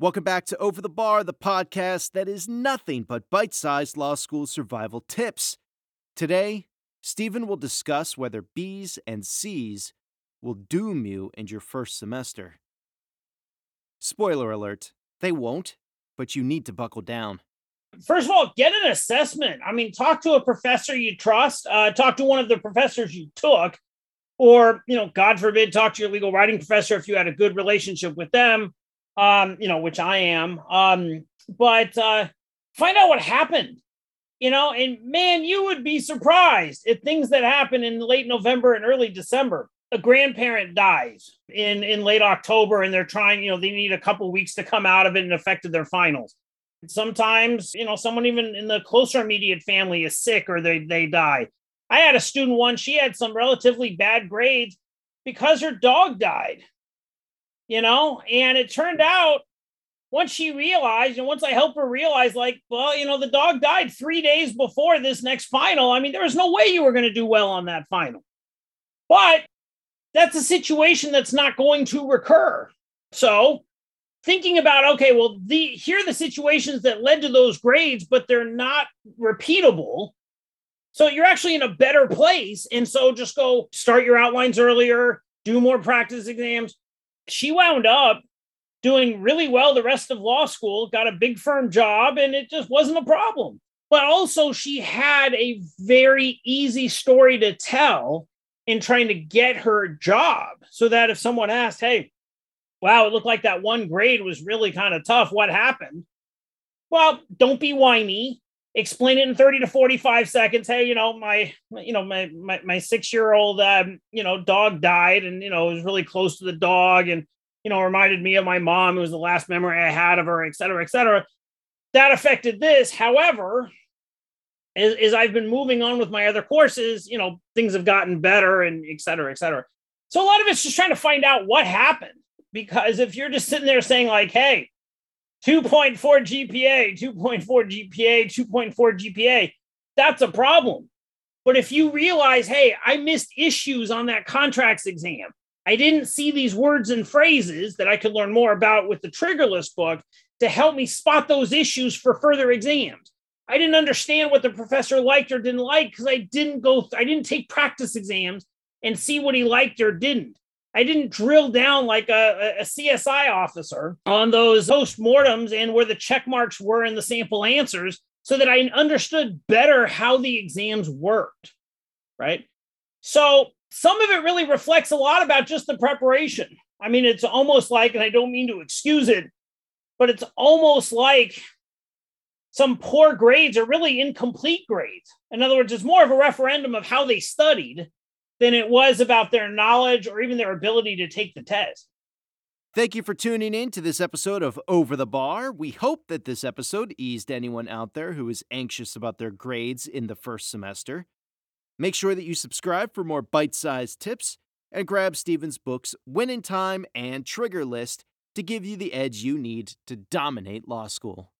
Welcome back to Over the Bar, the podcast that is nothing but bite sized law school survival tips. Today, Stephen will discuss whether B's and C's will doom you in your first semester. Spoiler alert, they won't, but you need to buckle down. First of all, get an assessment. I mean, talk to a professor you trust, uh, talk to one of the professors you took, or, you know, God forbid, talk to your legal writing professor if you had a good relationship with them um, you know, which I am. Um, but uh, find out what happened, you know, and man, you would be surprised at things that happen in late November and early December. A grandparent dies in in late October, and they're trying, you know, they need a couple weeks to come out of it and affected their finals. Sometimes, you know, someone even in the closer immediate family is sick or they they die. I had a student once, she had some relatively bad grades because her dog died you know, and it turned out once she realized, and once I helped her realize, like, well, you know, the dog died three days before this next final. I mean, there was no way you were going to do well on that final. But that's a situation that's not going to recur. So, thinking about, okay, well, the here are the situations that led to those grades, but they're not repeatable. So you're actually in a better place. And so just go start your outlines earlier, do more practice exams, she wound up doing really well the rest of law school, got a big firm job, and it just wasn't a problem. But also, she had a very easy story to tell in trying to get her job so that if someone asked, Hey, wow, it looked like that one grade was really kind of tough. What happened? Well, don't be whiny. Explain it in 30 to 45 seconds. Hey, you know, my, you know, my, my, my six year old, um, you know, dog died and, you know, it was really close to the dog and, you know, reminded me of my mom. It was the last memory I had of her, et cetera, et cetera. That affected this. However, as, as I've been moving on with my other courses, you know, things have gotten better and et cetera, et cetera. So a lot of it's just trying to find out what happened. Because if you're just sitting there saying, like, hey, 2.4 GPA, 2.4 GPA, 2.4 GPA, that's a problem. But if you realize, hey, I missed issues on that contracts exam, I didn't see these words and phrases that I could learn more about with the trigger list book to help me spot those issues for further exams. I didn't understand what the professor liked or didn't like because I didn't go, I didn't take practice exams and see what he liked or didn't. I didn't drill down like a, a CSI officer on those post-mortems and where the check marks were in the sample answers so that I understood better how the exams worked. Right. So some of it really reflects a lot about just the preparation. I mean, it's almost like, and I don't mean to excuse it, but it's almost like some poor grades are really incomplete grades. In other words, it's more of a referendum of how they studied than it was about their knowledge or even their ability to take the test. Thank you for tuning in to this episode of Over the Bar. We hope that this episode eased anyone out there who is anxious about their grades in the first semester. Make sure that you subscribe for more bite sized tips and grab Stephen's books Win in Time and Trigger List to give you the edge you need to dominate law school.